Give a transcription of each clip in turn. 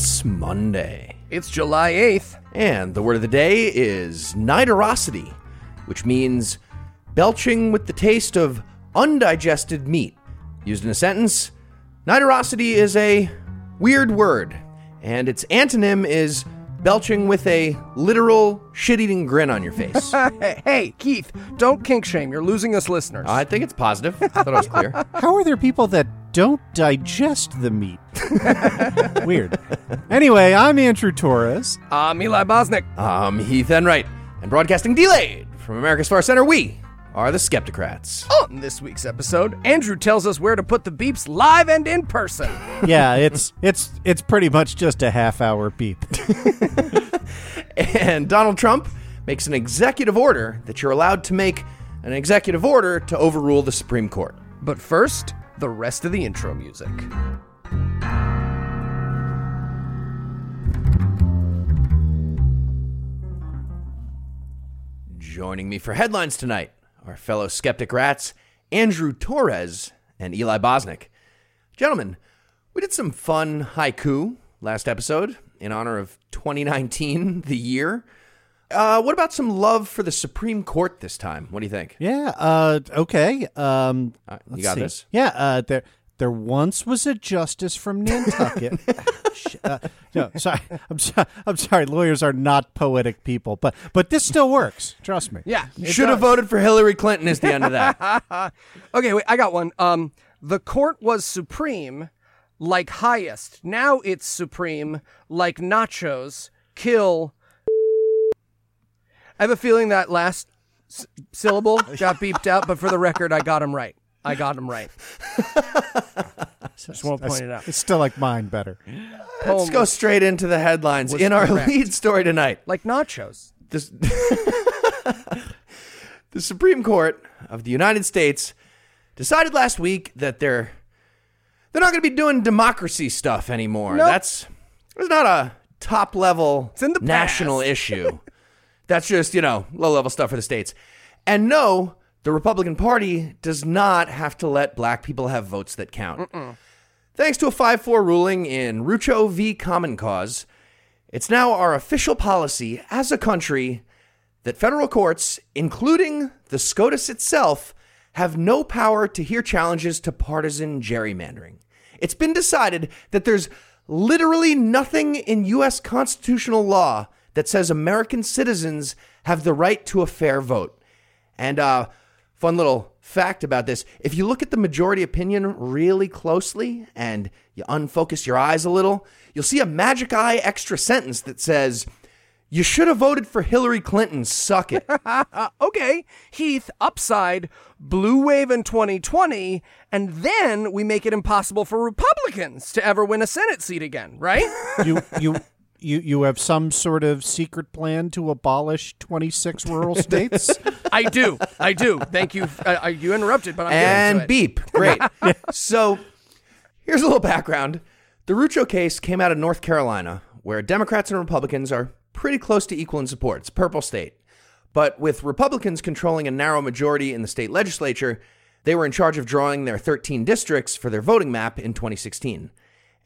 It's Monday. It's July 8th. And the word of the day is nidorosity, which means belching with the taste of undigested meat. Used in a sentence, nidorosity is a weird word, and its antonym is belching with a literal shit eating grin on your face. Hey, hey, Keith, don't kink shame. You're losing us listeners. I think it's positive. I thought it was clear. How are there people that don't digest the meat? Weird. Anyway, I'm Andrew Torrez. I'm Eli Bosnick. I'm Heath Enwright, and broadcasting delayed from America's Far Center, we are the Skepticrats. On this week's episode, Andrew tells us where to put the beeps live and in person. Yeah, it's it's it's pretty much just a half hour beep. And Donald Trump makes an executive order that you're allowed to make an executive order to overrule the Supreme Court. But first, the rest of the intro music. Joining me for headlines tonight are fellow Skepticrats Andrew Torrez and Eli Bosnick. Gentlemen, we did some fun haiku last episode in honor of 2019, the year. Uh, what about some love for the Supreme Court this time? What do you think? Yeah. Uh. Okay. Um. Uh, you got see. this? Yeah. Uh. There. There once was a justice from Nantucket. Uh, no, sorry. I'm sorry. I'm sorry. Lawyers are not poetic people, but but this still works. Trust me. Yeah. it Should have voted for Hillary Clinton is the end of that. Okay, wait, I got one. Um, the court was supreme, like highest. Now it's supreme, like nachos. Kill. I have a feeling that last s- syllable got beeped out, but for the record, I got him right. I got him right. Just want to point it out. It's still like mine better. Let's Poem go straight into the headlines. was In our correct. lead story tonight, like nachos. this, the Supreme Court of the United States decided last week that they're they're not going to be doing democracy stuff anymore. Nope. That's it's not a top level It's in the national past. issue. That's just you know low level stuff for the states. And no, the Republican Party does not have to let black people have votes that count. Thanks to a 5 4 ruling in Rucho v. Common Cause, it's now our official policy as a country that federal courts, including the SCOTUS itself, have no power to hear challenges to partisan gerrymandering. It's been decided that there's literally nothing in U.S. constitutional law that says American citizens have the right to a fair vote. And uh, fun little fact about this if you look at the majority opinion really closely and you unfocus your eyes a little, you'll see a magic eye extra sentence that says, You should have voted for Hillary Clinton, suck it. Okay, Heath, upside, blue wave in 2020, and then we make it impossible for Republicans to ever win a Senate seat again, right? You you. You, you have some sort of secret plan to abolish 26 rural states? I do. I do. Thank you. Uh, you interrupted, but I'm and to it. beep. Great. so here's a little background. The Rucho case came out of North Carolina, where Democrats and Republicans are pretty close to equal in support. It's a purple state. But with Republicans controlling a narrow majority in the state legislature, they were in charge of drawing their 13 districts for their voting map in 2016.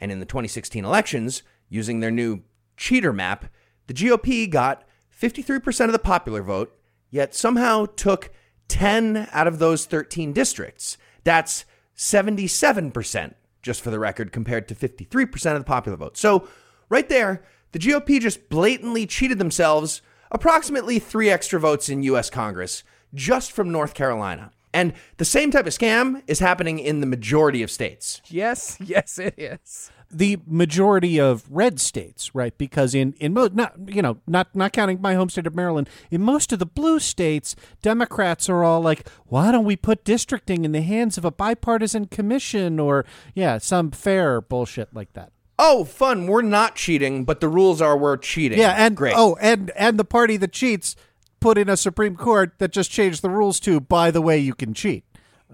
And in the 2016 elections, using their new cheater map, the GOP got 53% of the popular vote, yet somehow took 10 out of those 13 districts. That's 77%, just for the record, compared to 53% of the popular vote. So, right there, the GOP just blatantly cheated themselves approximately three extra votes in U.S. Congress just from North Carolina. And the same type of scam is happening in the majority of states. Yes, yes, it is. The majority of red states, right? Because in in most not you know not not counting my home state of Maryland, in most of the blue states, Democrats are all like, why don't we put districting in the hands of a bipartisan commission or yeah, some fair bullshit like that. Oh, fun. We're not cheating, but the rules are we're cheating. Yeah, and great. oh, and and the party that cheats put in a Supreme Court that just changed the rules to, by the way, you can cheat.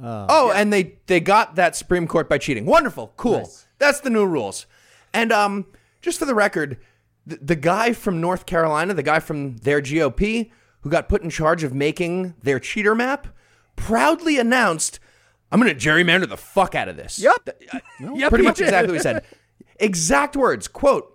Uh, oh, and they they got that Supreme Court by cheating. Wonderful, cool. That's the new rules. And um, just for the record, the, the guy from North Carolina, the guy from their GOP, who got put in charge of making their cheater map, proudly announced, "I'm going to gerrymander the fuck out of this." Yep. Th- Yep, pretty much did. exactly what he said. Exact words. Quote.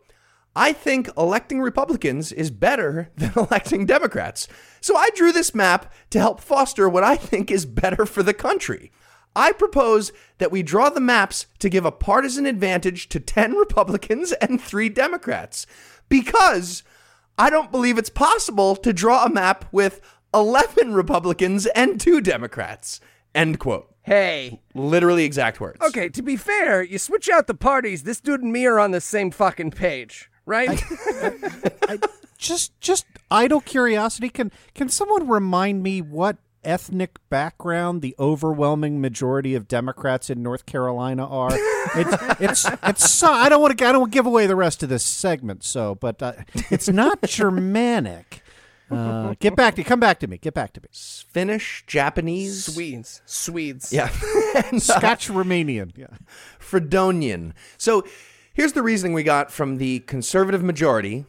I think electing Republicans is better than electing Democrats. So I drew this map to help foster what I think is better for the country. I propose that we draw the maps to give a partisan advantage to 10 Republicans and 3 Democrats because I don't believe it's possible to draw a map with 11 Republicans and 2 Democrats. End quote. Hey. Literally exact words. Okay, to be fair, you switch out the parties, this dude and me are on the same fucking page, right? i just just idle curiosity can can someone remind me what ethnic background the overwhelming majority of Democrats in North Carolina are. It's it's it's so, I don't want to I don't want to give away the rest of this segment. So, but uh, it's not Germanic. Uh, get back to come back to me. Get back to me. Finnish, Japanese, Swedes. Swedes. yeah, and, uh, Scotch Romanian. Yeah. Fredonian. So here's the reasoning we got from the conservative majority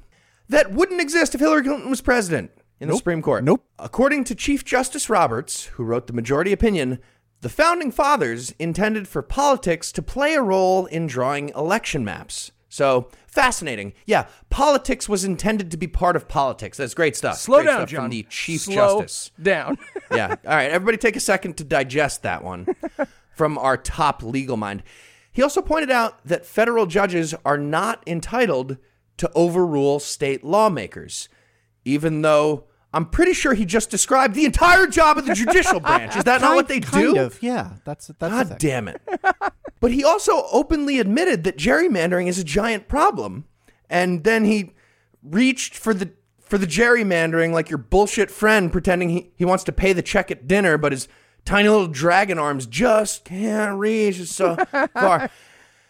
that wouldn't exist if Hillary Clinton was president in the Supreme Court. Nope. According to Chief Justice Roberts, who wrote the majority opinion, the founding fathers intended for politics to play a role in drawing election maps. So fascinating. Yeah, politics was intended to be part of politics. That's great stuff. Slow Great down, stuff John. From the Chief Slow Justice down. yeah. All right. Everybody take a second to digest that one from our top legal mind. He also pointed out that federal judges are not entitled to overrule state lawmakers, even though I'm pretty sure he just described the entire job of the judicial branch. Is that not what they kind do? Of, yeah. That's that's the God thing. damn it. but he also openly admitted that gerrymandering is a giant problem. And then he reached for the for the gerrymandering like your bullshit friend pretending he, he wants to pay the check at dinner, but his tiny little dragon arms just can't reach so far.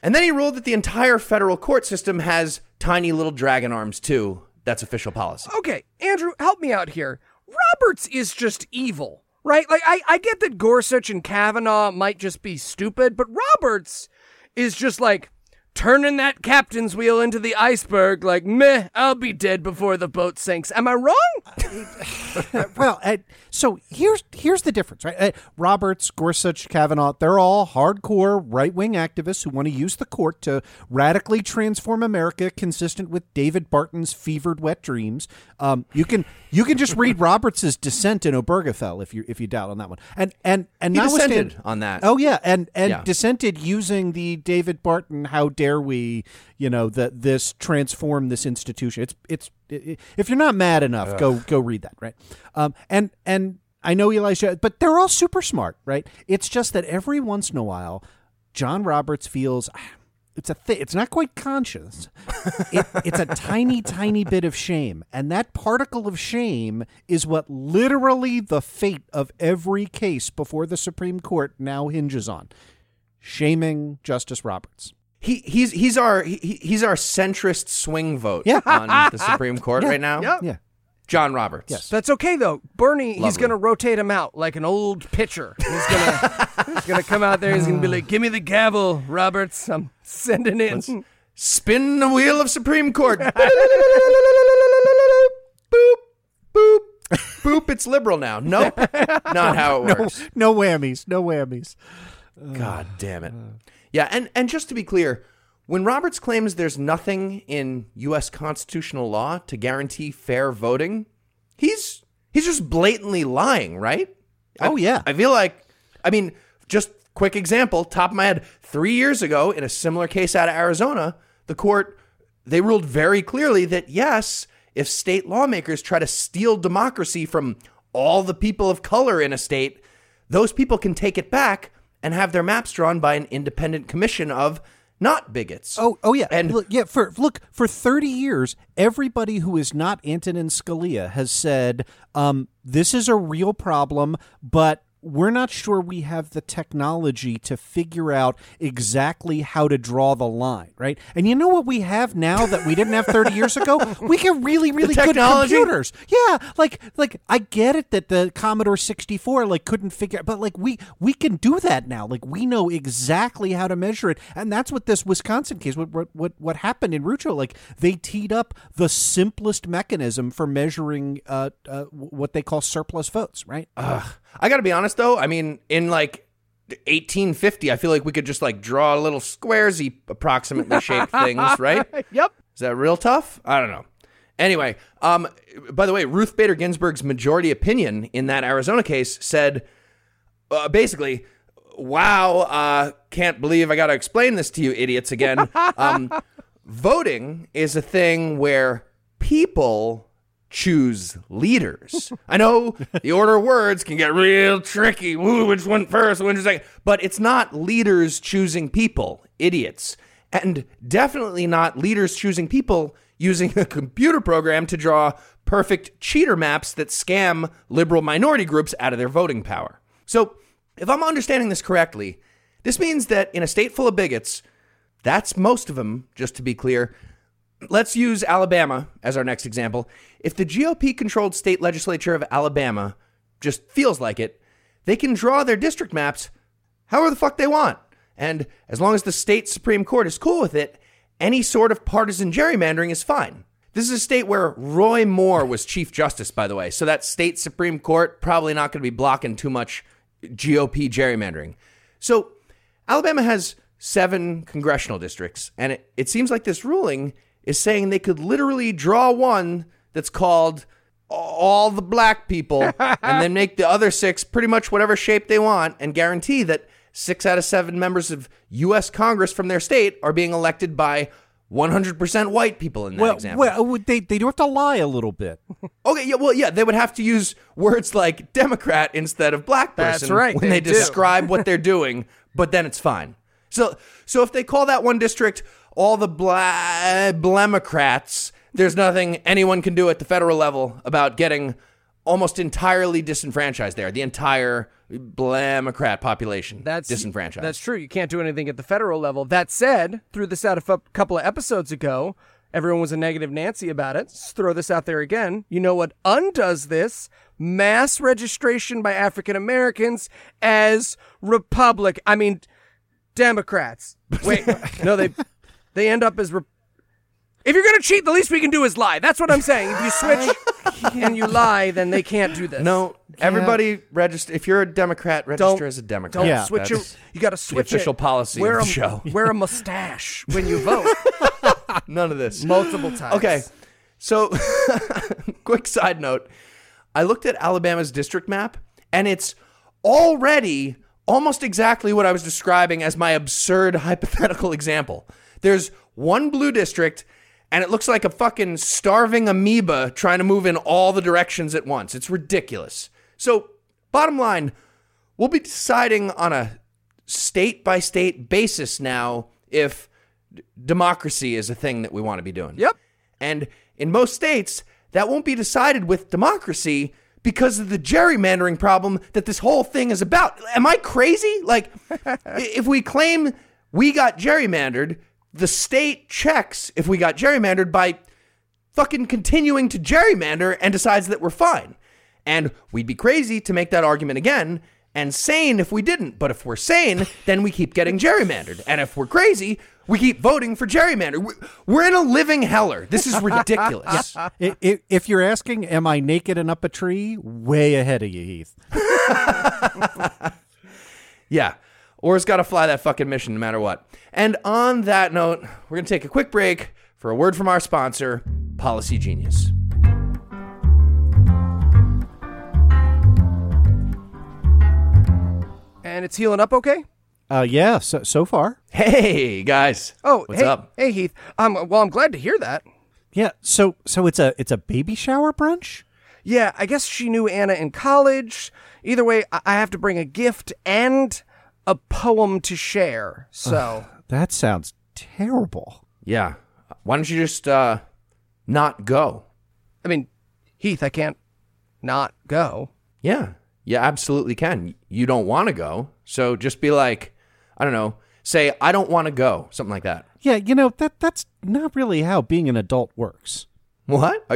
And then he ruled that the entire federal court system has tiny little dragon arms too. That's official policy. Okay, Andrew, help me out here. Roberts is just evil, right? Like, I, I get that Gorsuch and Kavanaugh might just be stupid, but Roberts is just like turning that captain's wheel into the iceberg, like, meh, I'll be dead before the boat sinks. Am I wrong? well, uh, so here's here's the difference, right? Uh, Roberts, Gorsuch, Kavanaugh, they're all hardcore right wing activists who want to use the court to radically transform America, consistent with David Barton's fevered wet dreams. Um, you can you can just read Roberts's dissent in Obergefell if you if you doubt on that one, and and and He dissented on that. Oh yeah, and and Yeah. dissented using the David Barton. How dare we? You know that this transform this institution. It's it's i if you're not mad enough, go go read that. Right. Um. And and I know Elijah, but they're all super smart. Right. It's just that every once in a while, John Roberts feels. It's a th- It's not quite conscious. It, it's a tiny, tiny bit of shame, and that particle of shame is what literally the fate of every case before the Supreme Court now hinges on. Shaming Justice Roberts. He he's he's our he, he's our centrist swing vote Yeah. on the Supreme Court right now. Yep. Yeah. John Roberts. Yes. That's okay though. Bernie, he's gonna rotate him out like an old pitcher. He's gonna he's gonna come out there. He's gonna be like, "Give me the gavel, Roberts. I'm sending in." Spin the wheel of Supreme Court. boop, boop, boop. It's liberal now. Nope. Not how it No, works. no whammies. No whammies. God damn it. Uh, Yeah, and, and just to be clear, when Roberts claims there's nothing in U.S. constitutional law to guarantee fair voting, he's he's just blatantly lying, right? I- Oh, yeah. I feel like, I mean, just quick example, top of my head, three years ago in a similar case out of Arizona, the court they ruled very clearly that yes, if state lawmakers try to steal democracy from all the people of color in a state, those people can take it back and have their maps drawn by an independent commission of not bigots. Oh, oh yeah, And- look, yeah. For look, for thirty years, everybody who is not Antonin Scalia has said, um, "This is a real problem," but we're not sure we have the technology to figure out exactly how to draw the line, right? And you know what we have now that we didn't have 30 years ago? We get really, really good computers. Yeah, like like I get it that the Commodore 64 like couldn't figure but like we we can do that now. Like we know exactly how to measure it. And that's what this Wisconsin case what what what, what happened in Rucho like they teed up the simplest mechanism for measuring uh, uh what they call surplus votes, right? I got to be honest though. I mean, in like 1850, I feel like we could just like draw little squaresy approximately shaped things, right? Yep. Is that real tough? I don't know. Anyway, um, by the way, Ruth Bader Ginsburg's majority opinion in that Arizona case said uh, basically, wow, uh, can't believe I got to explain this to you idiots again. um, voting is a thing where people choose leaders. I know the order of words can get real tricky. Ooh, which one first, which second? But it's not leaders choosing people, idiots. And definitely not leaders choosing people using a computer program to draw perfect cheater maps that scam liberal minority groups out of their voting power. So, if I'm understanding this correctly, this means that in a state full of bigots, that's most of them, just to be clear. Let's use Alabama as our next example. If the GOP controlled state legislature of Alabama just feels like it, they can draw their district maps however the fuck they want. And as long as the state Supreme Court is cool with it, any sort of partisan gerrymandering is fine. This is a state where Roy Moore was Chief Justice, by the way. So that state Supreme Court probably not going to be blocking too much GOP gerrymandering. So Alabama has seven congressional districts, and it, it seems like this ruling is saying they could literally draw one that's called all the black people and then make the other six pretty much whatever shape they want and guarantee that six out of seven members of U.S. Congress from their state are being elected by 100% white people in that Well, example. well, uh, they they do have to lie a little bit. Okay, yeah, well, yeah, they would have to use words like Democrat instead of black That's person right, when they they, describe what they're doing, but then it's fine. So, so if they call that one district all the bla- blemocrats, there's nothing anyone can do at the federal level about getting almost entirely disenfranchised there. The entire blemocrat population That's disenfranchised. That's true. You can't do anything at the federal level. That said, threw this out a couple of episodes ago. Everyone was a negative Nancy about it. Let's throw this out there again. You know what undoes this? Mass registration by African Americans as Republic. I mean, Democrats. Wait, no, they they end up as. Re- if you're gonna cheat, the least we can do is lie. That's what I'm saying. If you switch and you lie, then they can't do this. no, everybody register. If you're a Democrat, register Don't- as a Democrat. Don't Yeah, switch your. That's You got to switch official it. policy Wear of a the show. wear a mustache when you vote None of this. multiple times. Okay. So, quick side note. I looked at Alabama's district map, and it's already almost exactly what I was describing as my absurd hypothetical example. There's one blue district, and it looks like a fucking starving amoeba trying to move in all the directions at once. It's ridiculous. So, bottom line, we'll be deciding on a state by state basis now if d- democracy is a thing that we want to be doing. Yep. And in most states, that won't be decided with democracy because of the gerrymandering problem that this whole thing is about. Am I crazy? Like, if we claim we got gerrymandered, the state checks if we got gerrymandered by fucking continuing to gerrymander and decides that we're fine. And we'd be crazy to make that argument again and sane if we didn't. But if we're sane, then we keep getting gerrymandered. And if we're crazy, we keep voting for gerrymander. We- We're in a living heller. This is ridiculous. I- if you're asking, am I naked and up a tree? Way ahead of you, Heath. Yeah. Or's got to fly that fucking mission no matter what. And on that note, we're going to take a quick break for a word from our sponsor, Policy Genius. And it's healing up okay? Uh, yeah. So so far, Hey, guys. Oh, what's hey, up? Hey, Heath. Um, well, I'm glad to hear that. yeah. So so it's a it's a baby shower brunch. Yeah, I guess she knew Anna in college. Either way, I, I have to bring a gift and a poem to share. So, That sounds terrible. Yeah. Why don't you just uh, not go? I mean, Heath, I can't not go. Yeah, you absolutely can. You don't want to go, so just be like, I don't know, say I don't want to go, something like that. Yeah, you know that that's not really how being an adult works. What?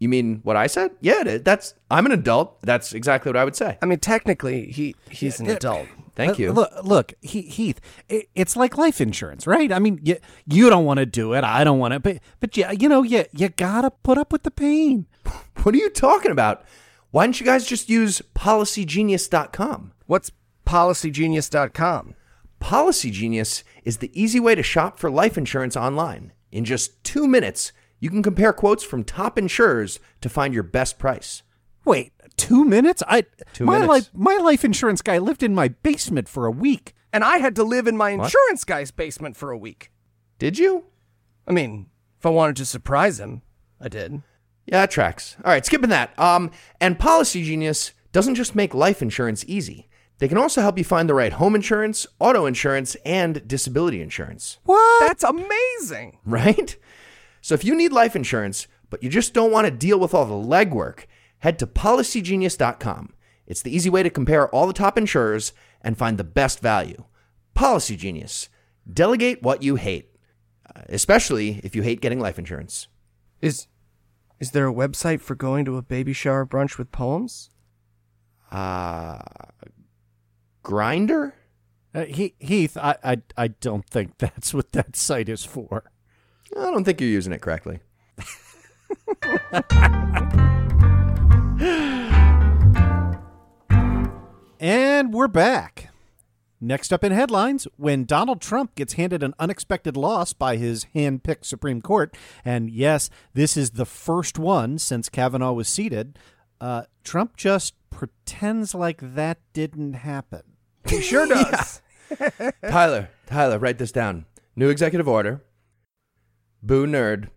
You mean what I said? Yeah, that's I'm an adult. That's exactly what I would say. I mean, technically, he he's an adult. Thank Uh, you. Look, look, He- Heath. i it's like life insurance, right? I mean, you you don't want to do it. I don't want to, but but yeah, you know, you you gotta put up with the pain. What are you talking about? Why don't you guys just use policygenius.com? What's policygenius.com? Policy Genius is the easy way to shop for life insurance online. In just two minutes, you can compare quotes from top insurers to find your best price. Wait, two minutes? I Two my minutes. life my life insurance guy lived in my basement for a week. And I had to live in my insurance guy's basement for a week. Did you? I mean, if I wanted to surprise him, I did. Yeah, that tracks. All right, skipping that. Um, and Policy Genius doesn't just make life insurance easy. They can also help you find the right home insurance, auto insurance, and disability insurance. What? That's amazing. right? So if you need life insurance, but you just don't want to deal with all the legwork, head to policygenius.com. It's the easy way to compare all the top insurers and find the best value. Policy Genius. Delegate what you hate, uh, especially if you hate getting life insurance. Is is there a website for going to a baby shower brunch with poems? Uh, Grindr? Uh, he, Heath, I, I I don't think that's what that site is for. I don't think you're using it correctly. And we're back. Next up in headlines, when Donald Trump gets handed an unexpected loss by his hand picked Supreme Court, and yes, this is the first one since Kavanaugh was seated, uh, Trump just pretends like that didn't happen. He sure does. Tyler, Tyler, write this down. New executive order. Boo nerd.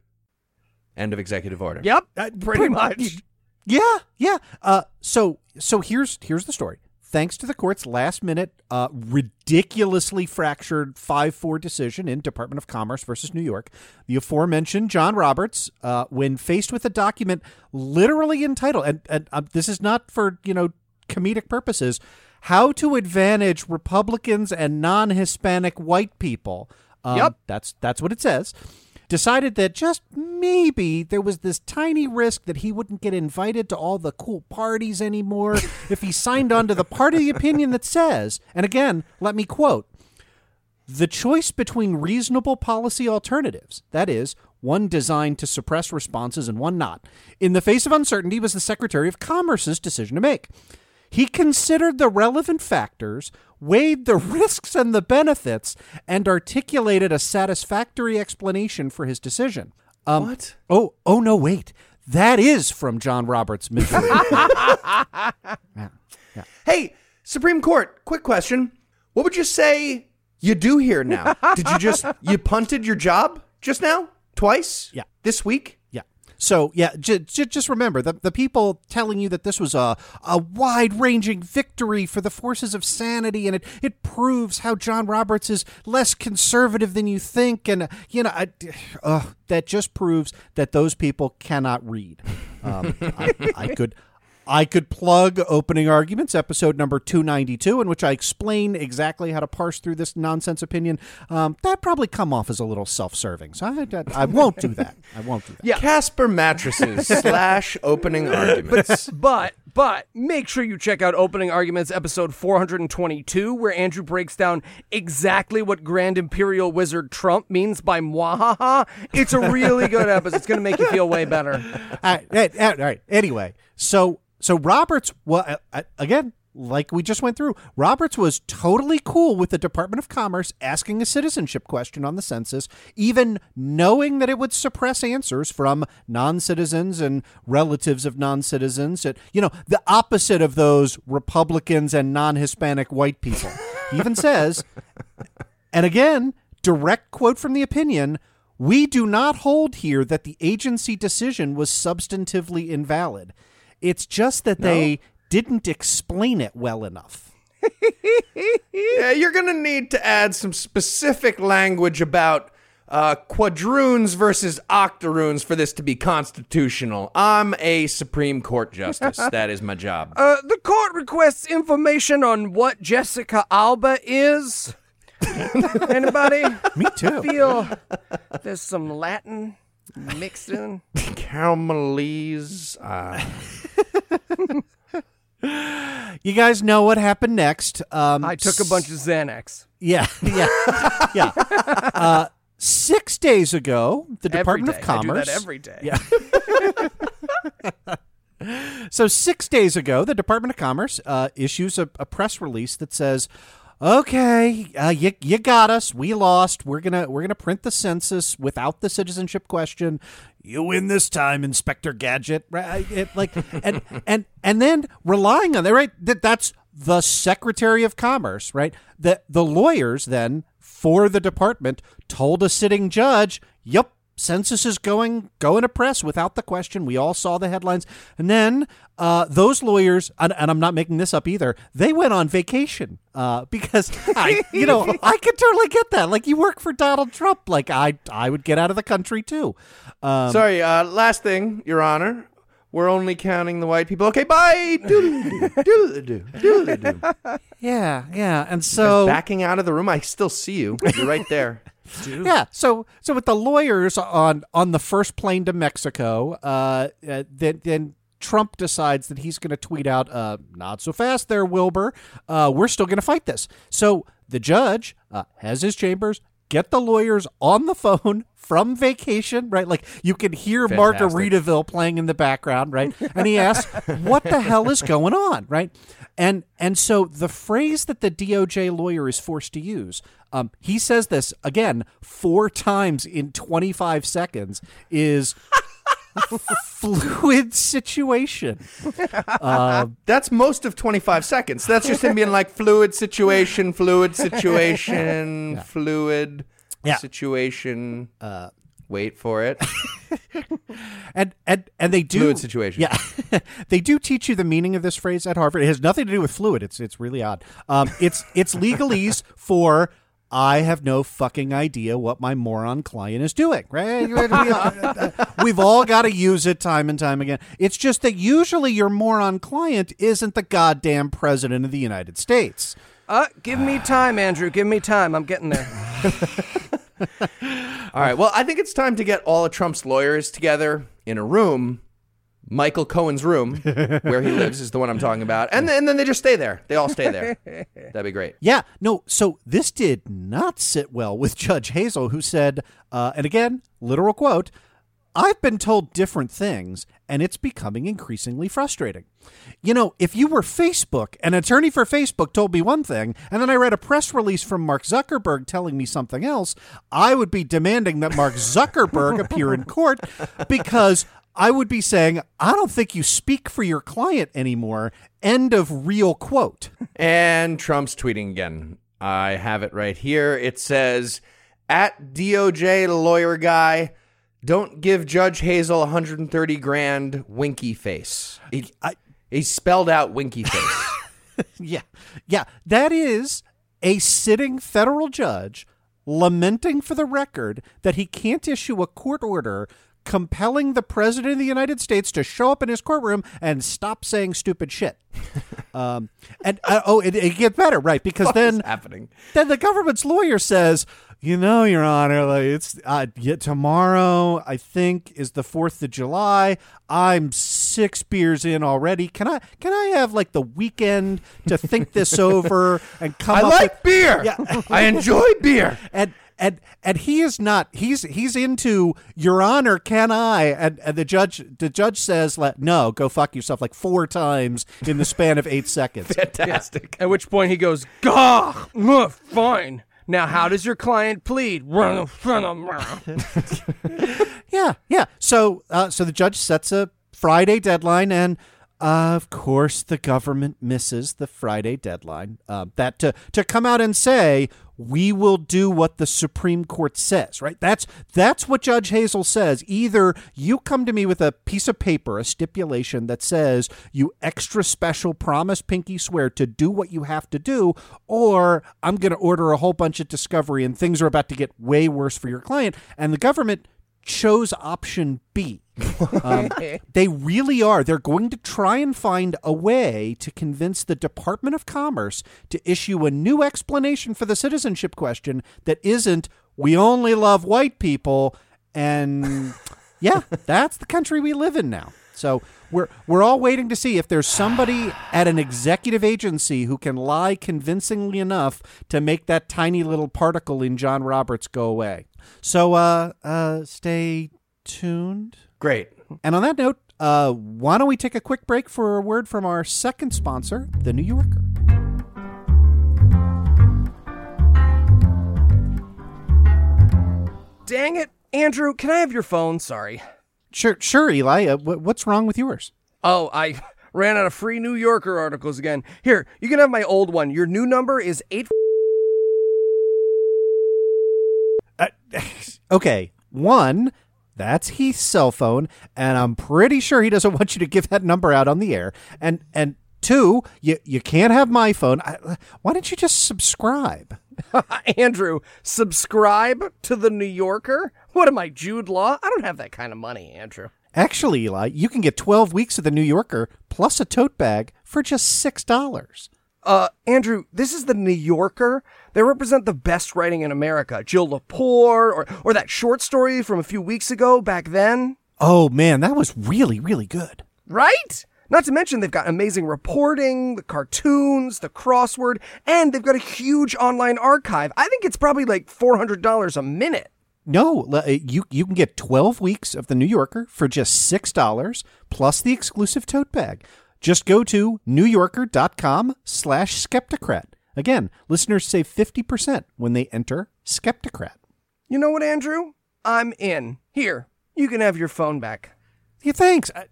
End of executive order. Yep, pretty much. Yeah, yeah. Uh, so so here's here's the story. Thanks to the court's last minute, uh, ridiculously fractured 5 4 decision in Department of Commerce versus New York, the aforementioned John Roberts, uh, when faced with a document literally entitled, and, and uh, this is not for, you know, comedic purposes, how to advantage Republicans and non Hispanic white people. Um, Yep. That's, that's what it says decided that just maybe there was this tiny risk that he wouldn't get invited to all the cool parties anymore if he signed on to the part of the opinion that says, and again, let me quote, the choice between reasonable policy alternatives, that is, one designed to suppress responses and one not, in the face of uncertainty was the Secretary of Commerce's decision to make. He considered the relevant factors, weighed the risks and the benefits, and articulated a satisfactory explanation for his decision. Um, What? Oh, oh no, wait. That is from John Roberts' majority. Hey, Supreme Court, quick question. What would you say you do here now? Did you just you punted your job just now? Twice? Yeah. This week? So yeah, j- j- just remember the the people telling you that this was a a wide ranging victory for the forces of sanity, and it it proves how John Roberts is less conservative than you think, and you know, I, uh, that just proves that those people cannot read. Um, I, I could. I could plug opening arguments, episode number 292, in which I explain exactly how to parse through this nonsense opinion. Um, that probably come off as a little self-serving, so I, I, I won't do that. I won't do that. Yeah. Casper mattresses slash opening arguments. But but but make sure you check out opening arguments episode 422 where Andrew breaks down exactly what Grand Imperial Wizard Trump means by mwahaha. It's a really good episode. It's going to make you feel way better. all right, all right, all right. Anyway, so so Roberts, well, again, like we just went through, Roberts was totally cool with the Department of Commerce asking a citizenship question on the census, even knowing that it would suppress answers from non-citizens and relatives of non-citizens. It, you know, the opposite of those Republicans and non-Hispanic white people. He even says, and again, direct quote from the opinion. We do not hold here that the agency decision was substantively invalid. It's just that they didn't explain it well enough. yeah, you're going to need to add some specific language about uh, quadroons versus octoroons for this to be constitutional. I'm a Supreme Court justice. that is my job. Uh, the court requests information on what Jessica Alba is. Anybody Me too. feel there's some Latin mixed in? Caramelese. Uh, You guys know what happened next. Um, I took a bunch of Xanax. Yeah, yeah, yeah. Uh, six days ago, the Department every day. of Commerce. I do that every day. Yeah. so six days ago, the Department of Commerce uh, issues a, a press release that says okay, uh, you you got us. We lost. We're gonna we're gonna print the census without the citizenship question. You win this time, Inspector Gadget. Right? It, like and and and then relying on that. Right? That that's the Secretary of Commerce. Right? The the lawyers then for the department told a sitting judge, "Yep, census is going going to press without the question. We all saw the headlines, and then uh, those lawyers, and, and, I'm not making this up either. They went on vacation uh, because I, you know, I could totally get that. Like you work for Donald Trump, like I, I would get out of the country too. Um, Sorry, uh, last thing, Your Honor. We're only counting the white people. Okay, bye. Yeah, yeah. And so backing out of the room, I still see you. You're right there. Dude. Yeah. So so with the lawyers on on the first plane to Mexico, uh, uh then then Trump decides that he's going to tweet out, uh, "Not so fast, there, Wilbur. Uh, we're still going to fight this." So the judge uh, has his chambers get the lawyers on the phone from vacation, right? Like you can hear Fantastic. Margaritaville playing in the background, right? And he asks, "What the hell is going on?" Right? And and so the phrase that the DOJ lawyer is forced to use, um, he says this again four times in 25 seconds, is fluid situation. Uh, That's most of 25 seconds. That's just him being like fluid situation, fluid situation, yeah. fluid yeah. situation. Uh, wait for it. and and and they do fluid situation. Yeah, they do teach you the meaning of this phrase at Harvard. It has nothing to do with fluid. It's it's really odd. Um, it's it's legalese for I have no fucking idea what my moron client is doing, right? We've all got to use it time and time again. It's just that usually your moron client isn't the goddamn president of the United States. Uh, give me time, Andrew. Give me time. I'm getting there. all right. Well, I think it's time to get all of Trump's lawyers together in a room Michael Cohen's room, where he lives, is the one I'm talking about, and then, and then they just stay there. They all stay there. That'd be great. Yeah, no. So this did not sit well with Judge Hazel, who said, uh, and again, literal quote. I've been told different things, and it's becoming increasingly frustrating. You know, if you were Facebook, an attorney for Facebook told me one thing, and then I read a press release from Mark Zuckerberg telling me something else, I would be demanding that Mark Zuckerberg appear in court because I would be saying, I don't think you speak for your client anymore. End of real quote. And Trump's tweeting again. I have it right here. It says, at DOJ lawyer guy, don't give Judge Hazel 130 grand winky face. He, I, he spelled out winky face. yeah. Yeah. That is a sitting federal judge lamenting for the record that he can't issue a court order compelling the president of the United States to show up in his courtroom and stop saying stupid shit. um, and uh, oh, it, it, gets better, right? Because what then happening. Then the government's lawyer says, "You know, Your Honor, like it's uh, yeah, tomorrow. I think is the Fourth of July. I'm six beers in already. Can I can I have like the weekend to think this over and come? I like with, beer. Yeah, I enjoy beer. And and and he is not he's he's into your honor can i? And, and the judge the judge says let no go fuck yourself like four times in the span of eight seconds. Fantastic. Yeah. at which point he goes gah fine. Now how does your client plead? Yeah yeah. So uh, so the judge sets a friday deadline and uh, of course, the government misses the Friday deadline. Uh, that to to come out and say we will do what the Supreme Court says, right? That's that's what Judge Hazel says. Either you come to me with a piece of paper, a stipulation that says you extra special promise pinky swear to do what you have to do, or I'm going to order a whole bunch of discovery and things are about to get way worse for your client. And the government chose option B. Um, they really are. They're going to try and find a way to convince the Department of Commerce to issue a new explanation for the citizenship question that isn't, we only love white people. And yeah, that's the country we live in now. So we're we're all waiting to see if there's somebody at an executive agency who can lie convincingly enough to make that tiny little particle in John Roberts go away. So uh uh stay tuned. Great. And on that note, uh, why don't we take a quick break for a word from our second sponsor, The New Yorker? Dang it, Andrew! Can I have your phone? Sorry. Sure, sure, Eli. Uh, wh- what's wrong with yours? Oh, I ran out of free New Yorker articles again. Here, you can have my old one. Your new number is eight. Uh, okay, one that's Heath's cell phone, and I'm pretty sure he doesn't want you to give that number out on the air. And and two, you you can't have my phone. I, why don't you just subscribe? Andrew, subscribe to the New Yorker? What am I, Jude Law? I don't have that kind of money, Andrew. Actually, Eli, you can get 12 weeks of the New Yorker plus a tote bag for just six dollars. Uh, Andrew, this is the New Yorker. They represent the best writing in America. Jill Lepore, or or that short story from a few weeks ago back then. Oh man, that was really really good. Right? Not to mention they've got amazing reporting, the cartoons, the crossword, and they've got a huge online archive. I think it's probably like $400 a minute. No, uh, you you can get 12 weeks of the New Yorker for just $6 plus the exclusive tote bag. Just go to newyorker.com slash skepticrat. Again, listeners save 50% when they enter skepticrat. You know what, Andrew? I'm in. Here, you can have your phone back. Yeah, thanks. Uh,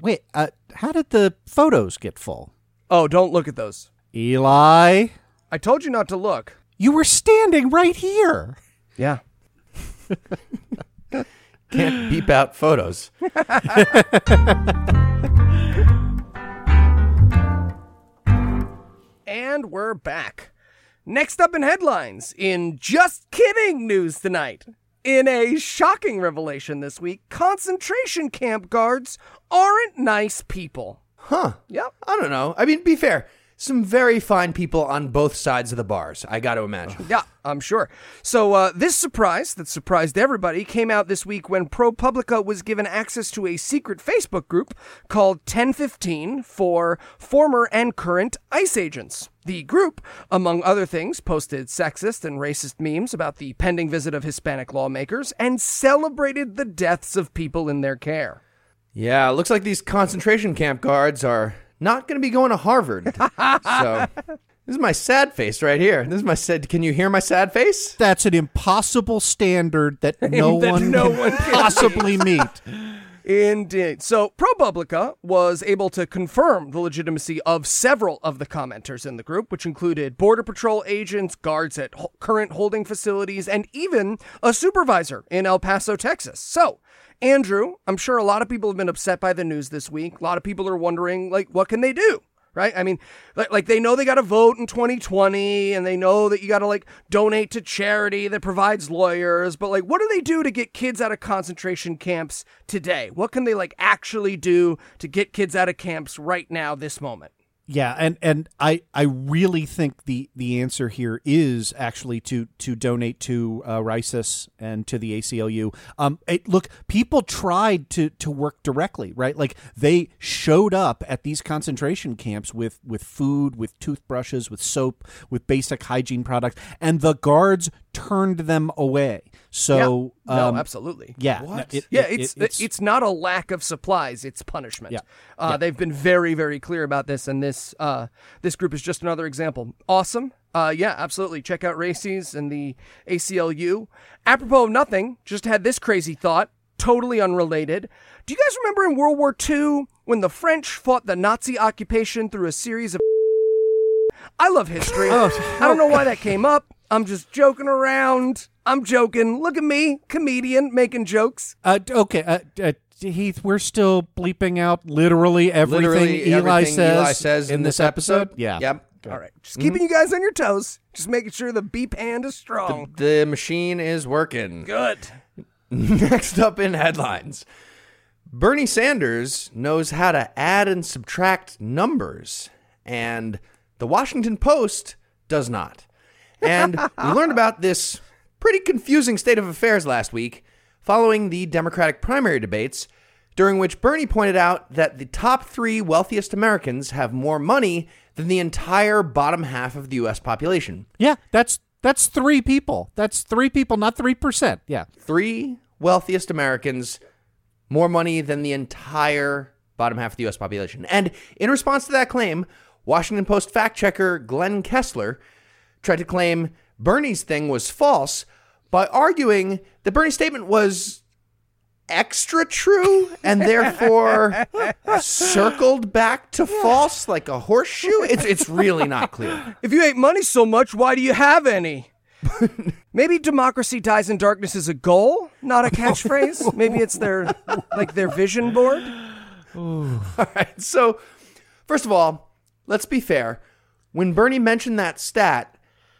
wait, uh, how did the photos get full? Oh, don't look at those. Eli, I told you not to look. you were standing right here. Yeah. Can't beep out photos. And we're back. Next up in headlines, in Just Kidding news tonight. In a shocking revelation this week, concentration camp guards aren't nice people. Huh. Yep. I don't know. I mean, be fair. Some very fine people on both sides of the bars, I got to imagine. Yeah, I'm sure. So, uh, this surprise that surprised everybody came out this week when ProPublica was given access to a secret Facebook group called 1015 for former and current ICE agents. The group, among other things, posted sexist and racist memes about the pending visit of Hispanic lawmakers and celebrated the deaths of people in their care. Yeah, looks like these concentration camp guards are not going to be going to Harvard. so, this is my sad face right here. This is my sad. Can you hear my sad face? That's an impossible standard that no That one no can one can possibly meet. Indeed. So, ProPublica was able to confirm the legitimacy of several of the commenters in the group, which included Border Patrol agents, guards at ho- current holding facilities, and even a supervisor in El Paso, Texas. So, Andrew, I'm sure a lot of people have been upset by the news this week. A lot of people are wondering, like, what can they do? Right? I mean, like, like they know they got to vote in 2020 and they know that you got to like donate to charity that provides lawyers, but like what do they do to get kids out of concentration camps today? What can they like actually do to get kids out of camps right now this moment? Yeah, and and I I really think the the answer here is actually to to donate to uh, RAICES and to the ACLU. Um, it, look, people tried to to work directly, right? Like they showed up at these concentration camps with with food, with toothbrushes, with soap, with basic hygiene products, and the guards turned them away. So no, um, absolutely. yeah, What? it- Yeah, it- it's, it's not a lack of supplies; it's punishment. Yeah. Uh, They've been very very clear about this, and this uh, this group is just another example. Awesome. Uh, yeah, absolutely. Check out RAICES and the ACLU. Apropos of nothing, just had this crazy thought, totally unrelated. Do you guys remember in World War II when the French fought the Nazi occupation through a series of I love history. I don't know why that came up. I'm just joking around. I'm joking. Look at me, comedian, making jokes. Uh, okay, uh, uh, Heath, we're still bleeping out literally everything Literally Eli everything says, Eli says in, this episode. Yeah. Yep. All right, just keeping you guys on your toes. Just making sure the beep hand is strong. The machine is working. Good. Next up in headlines Bernie Sanders knows how to add and subtract numbers, and the Washington Post does not. And we learned about this pretty confusing state of affairs last week following the Democratic primary debates, during which Bernie pointed out that the top three wealthiest Americans have more money than the entire bottom half of the U.S. population. Yeah, that's that's three people. That's three people, not three percent. Yeah. three wealthiest Americans more money than the entire bottom half of the U.S. population. And in response to that claim, Washington Post fact checker Glenn Kessler tried to claim Bernie's thing was false, by arguing that Bernie's statement was extra true and therefore circled back to false like a horseshoe. It's it's really not clear. If you hate money so much, why do you have any? Maybe democracy dies in darkness is a goal, not a catchphrase. Maybe it's their like their vision board. All right. So, first of all, let's be fair. When Bernie mentioned that stat,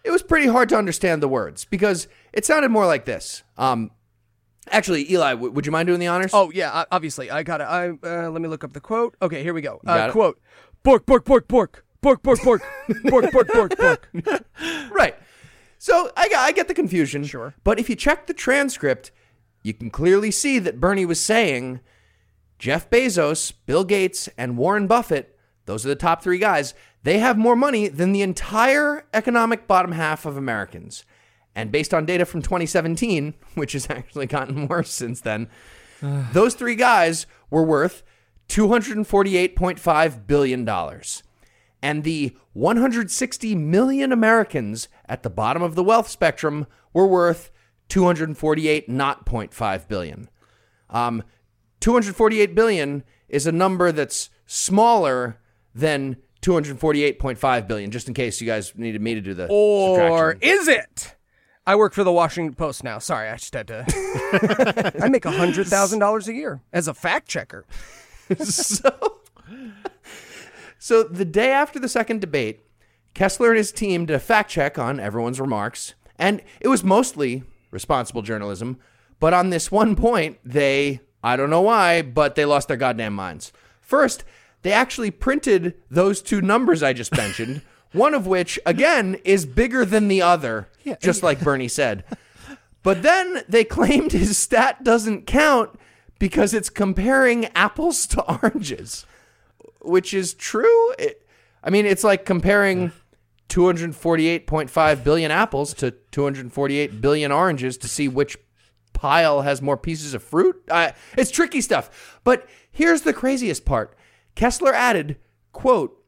it was pretty hard to understand the words because it sounded more like this. Um, actually, Eli, w- would you mind doing the honors? Oh yeah, obviously I got it. I uh, let me look up the quote. Okay, here we go. Uh, quote: Bork, bork, bork, bork, bork, bork, bork, bork, bork, bork, bork. right. So I, I get the confusion. Sure. But if you check the transcript, you can clearly see that Bernie was saying Jeff Bezos, Bill Gates, and Warren Buffett, those are the top three guys, they have more money than the entire economic bottom half of Americans. And based on data from 2017, which has actually gotten worse since then, those three guys were worth $248.5 billion. And the 160 million Americans at the bottom of the wealth spectrum were worth 248.5 billion. Um, 248 billion is a number that's smaller than 248.5 billion, just in case you guys needed me to do the Or is it? I work for the Washington Post now. Sorry, I just had to. I make hundred thousand dollars a year as a fact checker. so, so the day after the second debate, Kessler and his team did a fact check on everyone's remarks, and it was mostly responsible journalism. But on this one point, they, I don't know why, but they lost their goddamn minds. First, they actually printed those two numbers I just mentioned, one of which, again, is bigger than the other, just like Bernie said. But then they claimed his stat doesn't count because it's comparing apples to oranges, which is true. It, I mean, it's like comparing 248.5 billion apples to 248 billion oranges to see which pile has more pieces of fruit. Uh, it's tricky stuff. But here's the craziest part. Kessler added, quote,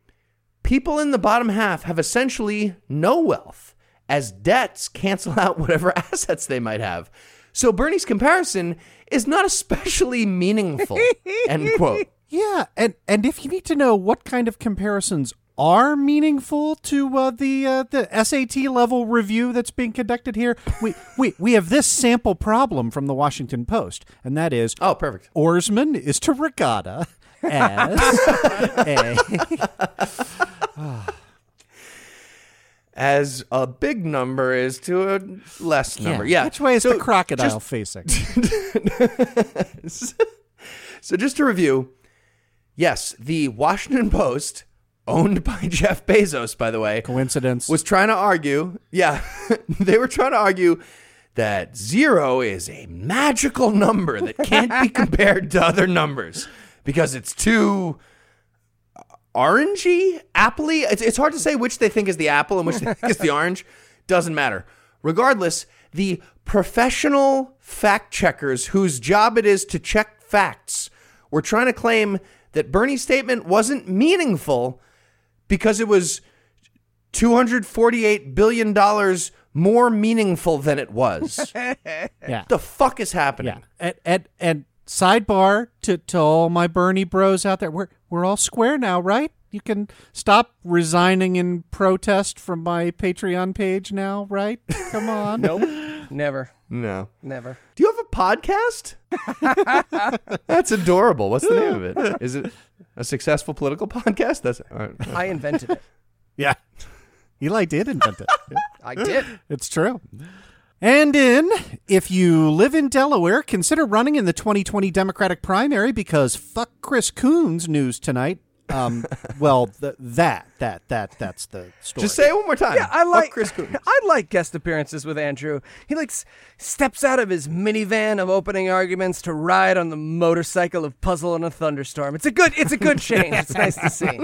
people in the bottom half have essentially no wealth as debts cancel out whatever assets they might have. So Bernie's comparison is not especially meaningful. End quote. Yeah, and and if you need to know what kind of comparisons are meaningful to uh, the uh, the SAT level review that's being conducted here, we, we we have this sample problem from the Washington Post, and that is Oh, perfect. oarsman is to regatta as a As a big number is to a less number. Yeah. Which way is So the crocodile just- facing? So just to review, yes, the Washington Post, owned by Jeff Bezos, by the way, Coincidence? was trying to argue. Yeah, they were trying to argue that zero is a magical number that can't be compared to other numbers because it's too orangey, appley. It's, it's hard to say which they think is the apple and which they think is the orange. Doesn't matter. Regardless, the professional fact checkers whose job it is to check facts were trying to claim that Bernie's statement wasn't meaningful because it was $248 billion more meaningful than it was. yeah. the fuck is happening? Yeah, and and, and sidebar to, to all my Bernie bros out there, we're we're all square now, right? You can stop resigning in protest from my Patreon page now, right? Come on. Nope, never, No. never. Do you have a podcast? That's adorable. What's the name of it? Is it a successful political podcast? That's all right. I invented it. Yeah, Eli did invent it. I did. It's true. And in, if you live in Delaware, consider running in the 2020 Democratic primary because fuck Chris Coons news tonight. Um, well, th- that that that that's the story. Just say it one more time. Yeah, I Fuck like Chris Coons. I like guest appearances with Andrew. He like s- steps out of his minivan of opening arguments to ride on the motorcycle of puzzle in a thunderstorm. It's a good it's a good change. It's nice to see.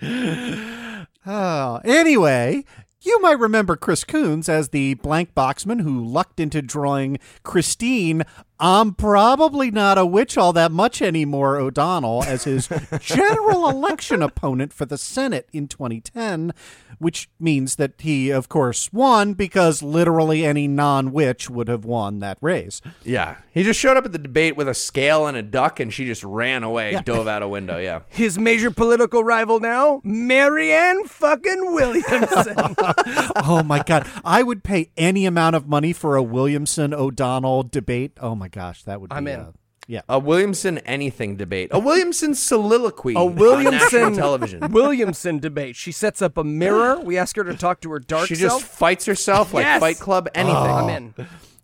Oh, anyway, you might remember Chris Coons as the blank boxman who lucked into drawing Christine I'm probably not a witch all that much anymore, O'Donnell, as his general election opponent for the Senate in 2010, which means that he, of course, won because literally any non witch would have won that race. Yeah. He just showed up at the debate with a scale and a duck, and she just ran away, dove out a window. Yeah. His major political rival now, Marianne fucking Williamson. oh my God. I would pay any amount of money for a Williamson O'Donnell debate. Oh my gosh, that would be. I'm in. uh, yeah. A Williamson anything debate. A Williamson soliloquy. a Williamson television. Williamson debate. She sets up a mirror. We ask her to talk to her dark She just fights herself like Yes. Fight Club, anything. I'm in.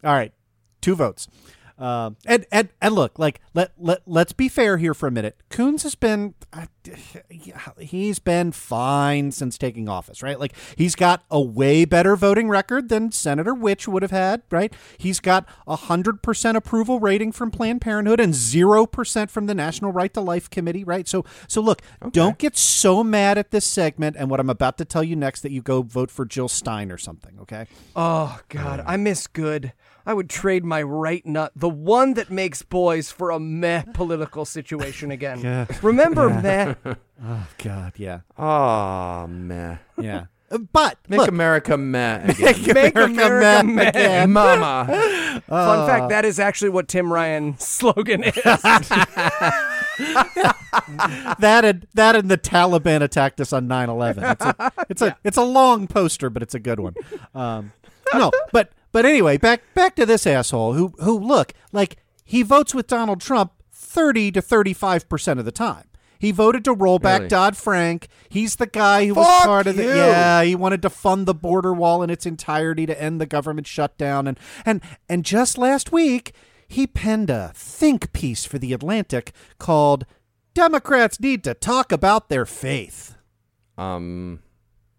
All right, two votes. Um, and, and and look, like let let let's be fair here for a minute. Coons has been uh, he's been fine since taking office, right? Like he's got a way better voting record than Senator Witch would have had, right? He's got a hundred percent approval rating from Planned Parenthood and zero percent from the National Right to Life Committee, right? So so look, don't get so mad at this segment and what I'm about to tell you next that you go vote for Jill Stein or something, okay? Oh God, I miss good. I would trade my right nut, the one that makes boys, for a meh political situation again. Remember meh? Oh God, yeah, Oh, meh. yeah. Uh, But Make look, America meh again. Make America America meh meh. Mama. Fun fact: that is actually what Tim Ryan's slogan is. that and that and the Taliban attacked us on 9/11. It's a it's a, it's a long poster, but it's a good one. Um, no, but but anyway, back back to this asshole who who look like he votes with Donald Trump 30 to 35 percent of the time. He voted to roll back Really? Dodd Frank. He's the guy who was part of the you. yeah. He wanted to fund the border wall in its entirety to end the government shutdown, and and and just last week he penned a think piece for the Atlantic called "Democrats Need to Talk About Their Faith." Um,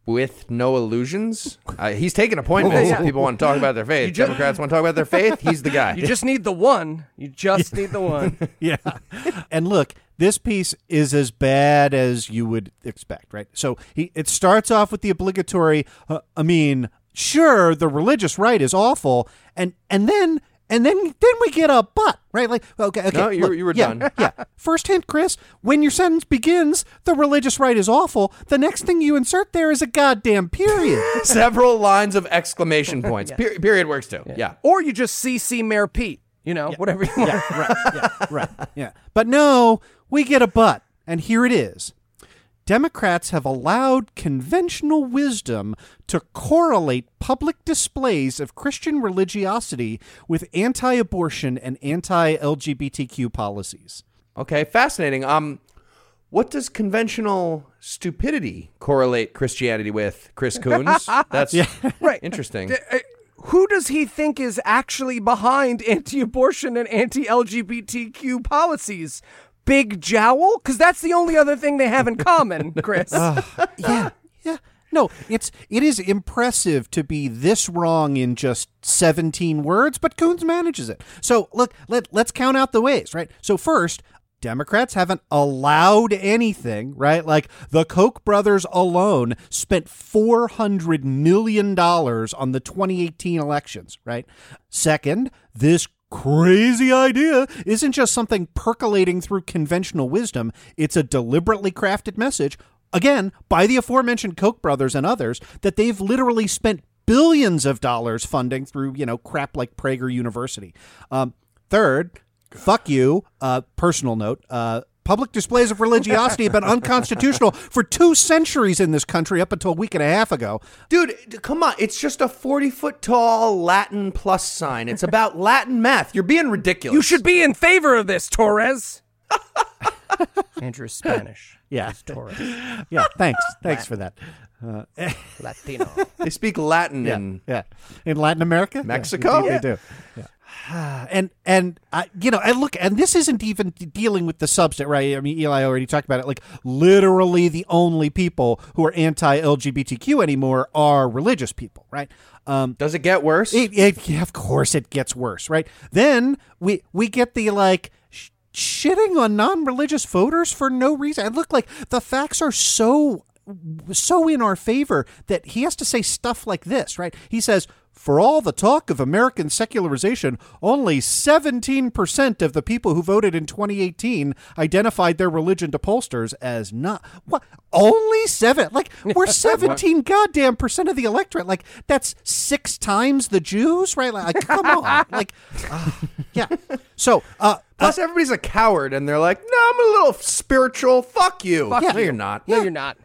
with no illusions. Uh, he's taking appointments. Yeah. If people want to talk about their faith, Democrats want to talk about their faith. He's the guy. You just need the one. You just need the one. yeah. and look, this piece is as bad as you would expect, right? So he it starts off with the obligatory. Uh, I mean, sure, the religious right is awful, and and then. And then, then we get a but, right? Like, okay, okay. No, you- look, you were yeah, done. yeah. First hint, Chris. When your sentence begins, the religious right is awful. The next thing you insert there is a goddamn period. Several lines of exclamation points. Per- period works too. Yeah. Or you just CC Mayor Pete. You know, whatever you want. right, yeah, right, yeah. But no, we get a but, and here it is. Democrats have allowed conventional wisdom to correlate public displays of Christian religiosity with anti abortion and anti LGBTQ policies. Okay, fascinating. Um, what does conventional stupidity correlate Christianity with, Chris Coons? That's Right. interesting. Uh, Who does he think is actually behind anti abortion and anti LGBTQ policies? Big Jowl? Because that's the only other thing they have in common, Chris. yeah, yeah. No, it's it is impressive to be this wrong in just 17 words, but Coons manages it. So look, let let's count out the ways, right? So first, Democrats haven't allowed anything, right? Like the Koch brothers alone spent $400 million on the 2018 elections, right? Second, this crazy idea isn't just something percolating through conventional wisdom, it's a deliberately crafted message, again, by the aforementioned Koch brothers and others, that they've literally spent billions of dollars funding through, you know, crap like Prager University. Um, third, fuck you, uh, personal note, uh, Public displays of religiosity have been unconstitutional for two centuries in this country up until a week and a half ago. Dude, come on. It's just a 40 foot tall Latin plus sign. It's about Latin math. You're being ridiculous. you should be in favor of this, Torrez. Andrew's Spanish. Yeah. He's Torrez. Yeah, thanks. Thanks for that. Uh, Latino. They speak Latin in. Yeah. In Latin America? Mexico? Yeah, they do. Yeah. And and I, you know, and look, and this isn't even dealing with the substance, right? I mean, Eli already talked about it. Like, literally, the only people who are anti-LGBTQ anymore are religious people, right? Um, Does it get worse? it, it, yeah, of course, it gets worse, right? Then we we get the like sh- shitting on non-religious voters for no reason. And look, like the facts are so so in our favor that he has to say stuff like this, right? He says. For all the talk of American secularization, only 17% of the people who voted in 2018 identified their religion to pollsters as not. What? Only seven? Like, we're 17 goddamn percent of the electorate. Like, that's six times the Jews, right? Like, come on. Like, uh, yeah. So, uh, Plus, everybody's a coward, and they're like, "No, I'm a little spiritual. Fuck you." Fuck no, you. you're not. No, you're not.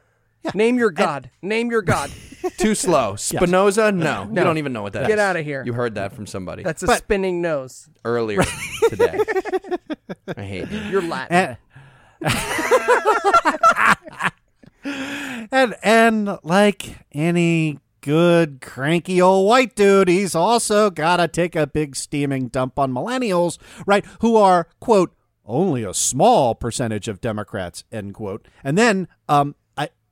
Name your god. Name your god. Too slow. Spinoza? No, you don't even know what that is. Get outta here. You heard that from somebody That's a But- spinning nose. earlier today. I hate you. You're Latin. and, and and like any good cranky old white dude he's also gotta take a big steaming dump on millennials right who are quote only a small percentage of democrats end quote and then um I, a-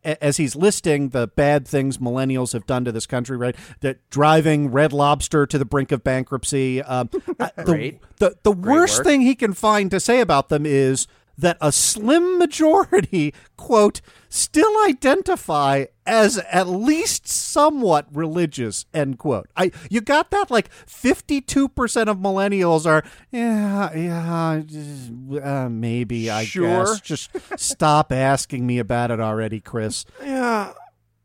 as he's listing the bad things millennials have done to this country, right? That driving Red Lobster to the brink of bankruptcy. Um, the, the the worst work. thing he can find to say about them is that a slim majority, quote, still identify as at least somewhat religious, end quote. I you got that? Like fifty two percent of millennials are, yeah, yeah, uh, maybe I Sure. guess. Just stop asking me about it already, Chris. Yeah.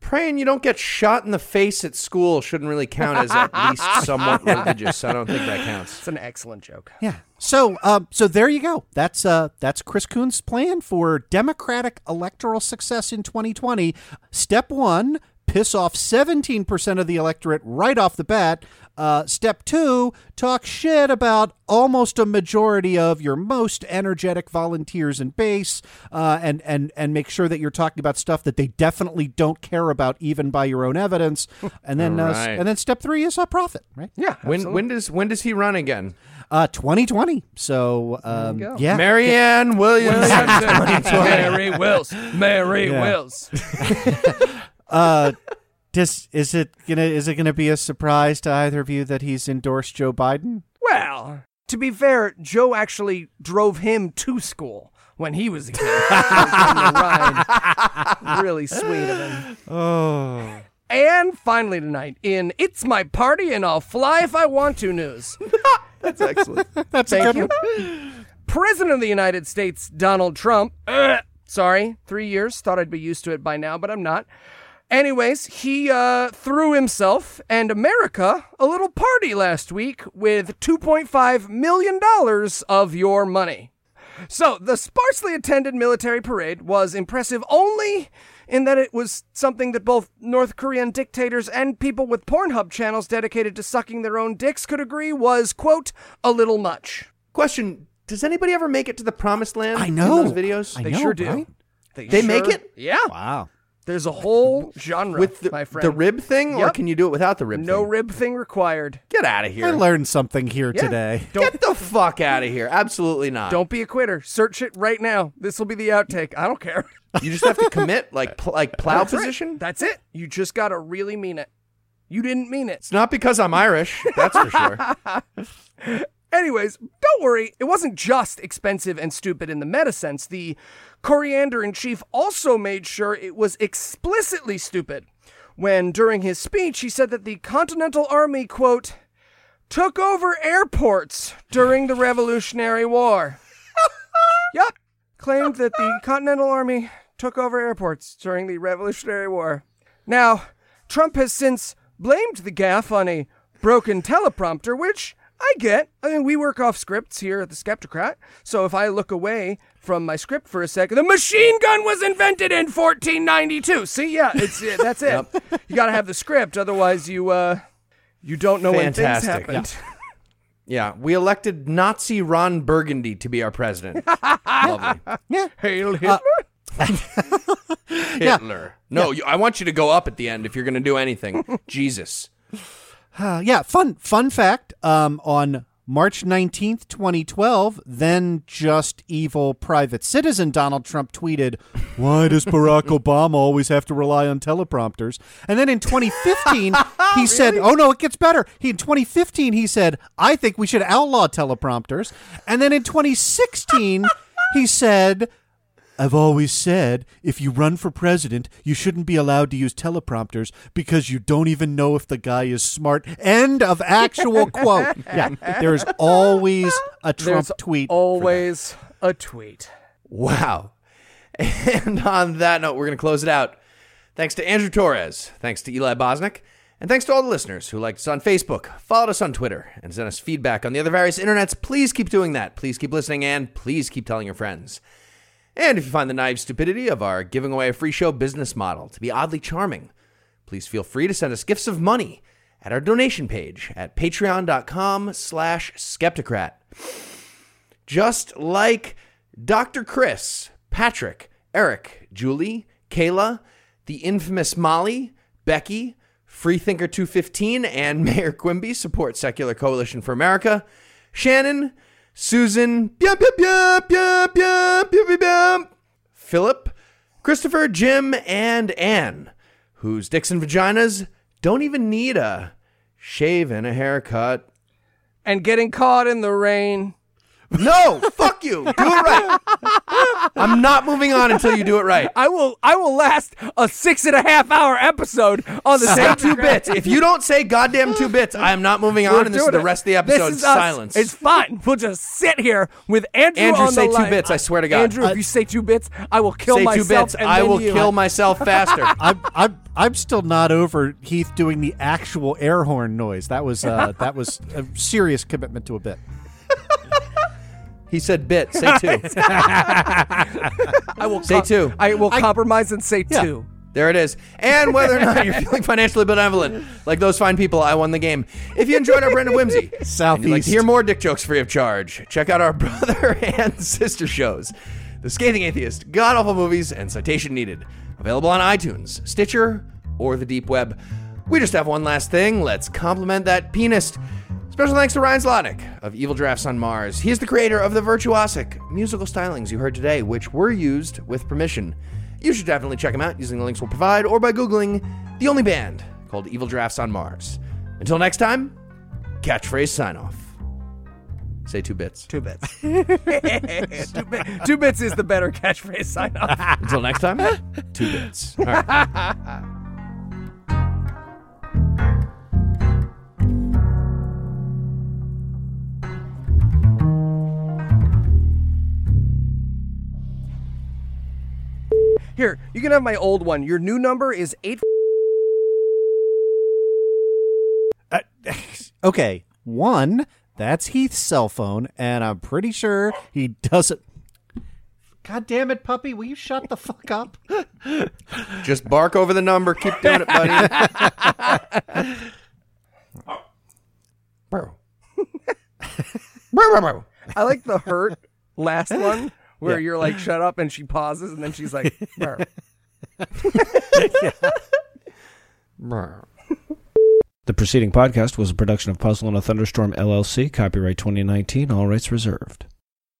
Praying you don't get shot in the face at school shouldn't really count as at least somewhat religious. I don't think that counts. It's an excellent joke. Yeah. So, um, so there you go. That's uh, that's Chris Coon's plan for Democratic electoral success in 2020. Step one: piss off 17% of the electorate right off the bat. Uh, step two: talk shit about almost a majority of your most energetic volunteers and base, uh, and and and make sure that you're talking about stuff that they definitely don't care about, even by your own evidence. And then, uh, Right. and then step three is a profit, right? Yeah. When absolutely. when does when does he run again? Uh, 2020. So, um, yeah. Marianne Williams. Mary Wills. Mary Yeah. Wills. uh, just is it gonna is it gonna be a surprise to either of you that he's endorsed Joe Biden? Well, to be fair, Joe actually drove him to school when he was a kid. Ride. Really sweet of him. Oh, And finally tonight, in It's My Party and I'll Fly If I Want to news. That's excellent. that's a Thank good you. one. President of the United States, Donald Trump. uh, sorry, three years. Thought I'd be used to it by now, but I'm not. Anyways, he uh, threw himself and America a little party last week with $2.5 million of your money. So, the sparsely attended military parade was impressive only in that it was something that both North Korean dictators and people with Pornhub channels dedicated to sucking their own dicks could agree was, quote, a little much. Question: Does anybody ever make it to the promised land? I know. in those videos. I They know, sure do. right? They make sure- it? Yeah. Wow. There's a whole genre, with the, my friend. the rib thing, or Yep. can you do it without the rib? no thing? rib thing required. Get out of here. I here! learned something here Yeah. today. Get the fuck out of here! Absolutely not. Don't be a quitter. Search it right now. This will be the outtake. I don't care. You just have to commit, like pl- like plow That's right. position. That's it. You just gotta really mean it. You didn't mean it. It's not because I'm Irish. That's for sure. Anyways, don't worry. It wasn't just expensive and stupid in the meta sense. The coriander in chief also made sure it was explicitly stupid when, during his speech, he said that the Continental Army, quote, took over airports during the Revolutionary War. yep. Claimed that the Continental Army took over airports during the Revolutionary War. Now, Trump has since blamed the gaffe on a broken teleprompter, which I get. I mean, we work off scripts here at the Skepticrat, so if I look away from my script for a second, the machine gun was invented in 1492. See, yeah, it's yeah, that's it. You got to have the script, otherwise you uh you don't know when things Fantastic. happened. Yeah, we elected Nazi Ron Burgundy to be our president. Lovely. Hail Hitler. Hitler. No, you, I want you to go up at the end if you're going to do anything. Jesus. Uh, yeah, fun fun fact. Um, on March nineteenth, twenty twelve, then just evil private citizen Donald Trump tweeted, "Why does Barack Obama always have to rely on teleprompters?" And then in twenty fifteen, he said, "Oh no, it gets better." He in twenty fifteen he said, "I think we should outlaw teleprompters." And then in twenty sixteen, he said. I've always said if you run for president, you shouldn't be allowed to use teleprompters because you don't even know if the guy is smart. End of actual quote. Yeah, there's always a Trump There's tweet. always a tweet. Wow. And on that note, we're going to close it out. Thanks to Andrew Torrez. Thanks to Eli Bosnick. And thanks to all the listeners who liked us on Facebook, followed us on Twitter, and sent us feedback on the other various internets. Please keep doing that. Please keep listening, and please keep telling your friends. And if you find the naive stupidity of our giving away a free show business model to be oddly charming, please feel free to send us gifts of money at our donation page at patreon.com slash skepticrat. Just like Dr. Chris, Patrick, Eric, Julie, Kayla, the infamous Molly, Becky, Freethinker 215, and Mayor Quimby support Secular Coalition for America. Shannon, Susan, Philip, Christopher, Jim, and Anne, whose dicks and vaginas don't even need a shave and a haircut. And getting caught in the rain. No, fuck you. Do it right. I'm not moving on until you do it right. I will I will last a six and a half hour episode on the Say same two bits. If you don't say goddamn two bits, I am not moving on, and this is the rest of the episode. This is us. silence. It's fine. We'll just sit here with Andrew. Andrew, on say the two line. bits. I swear to God. Andrew, if you say two bits, I will kill say two myself. bits. And I will you. kill myself faster. I'm, I'm, I'm still not over Heath doing the actual air horn noise. That was uh, that was a serious commitment to a bit. He said bit. Say two. I will Say com- two. I will compromise and say Yeah. two. There it is. And whether or not you're feeling financially benevolent, like those fine people, I won the game. If you enjoyed our brand of whimsy, and you'd like Southeast. to hear more dick jokes free of charge, check out our brother and sister shows, The Scathing Atheist, God Awful Movies, and Citation Needed. Available on iTunes, Stitcher, or the deep web. We just have one last thing. Let's compliment that pianist. Special thanks to Ryan Zlotnick of Evil Giraffes on Mars. He is the creator of the virtuosic musical stylings you heard today, which were used with permission. You should definitely check him out using the links we'll provide or by Googling the only band called Evil Giraffes on Mars. Until next time, catchphrase sign off. Say two bits. Two bits. two, bi- two bits is the better catchphrase sign off. Until next time, two bits. Here, you can have my old one. Your new number is eight. Uh, okay, one, that's Heath's cell phone, and I'm pretty sure he doesn't. God damn it, puppy! Will you shut the fuck up? Just bark over the number. Keep doing it, buddy. Bro. Bro, bro, bro. I like the hurt last one where you're like, shut up, and she pauses, and then she's like. The preceding podcast was a production of Puzzle in a Thunderstorm LLC, copyright 2019, all rights reserved.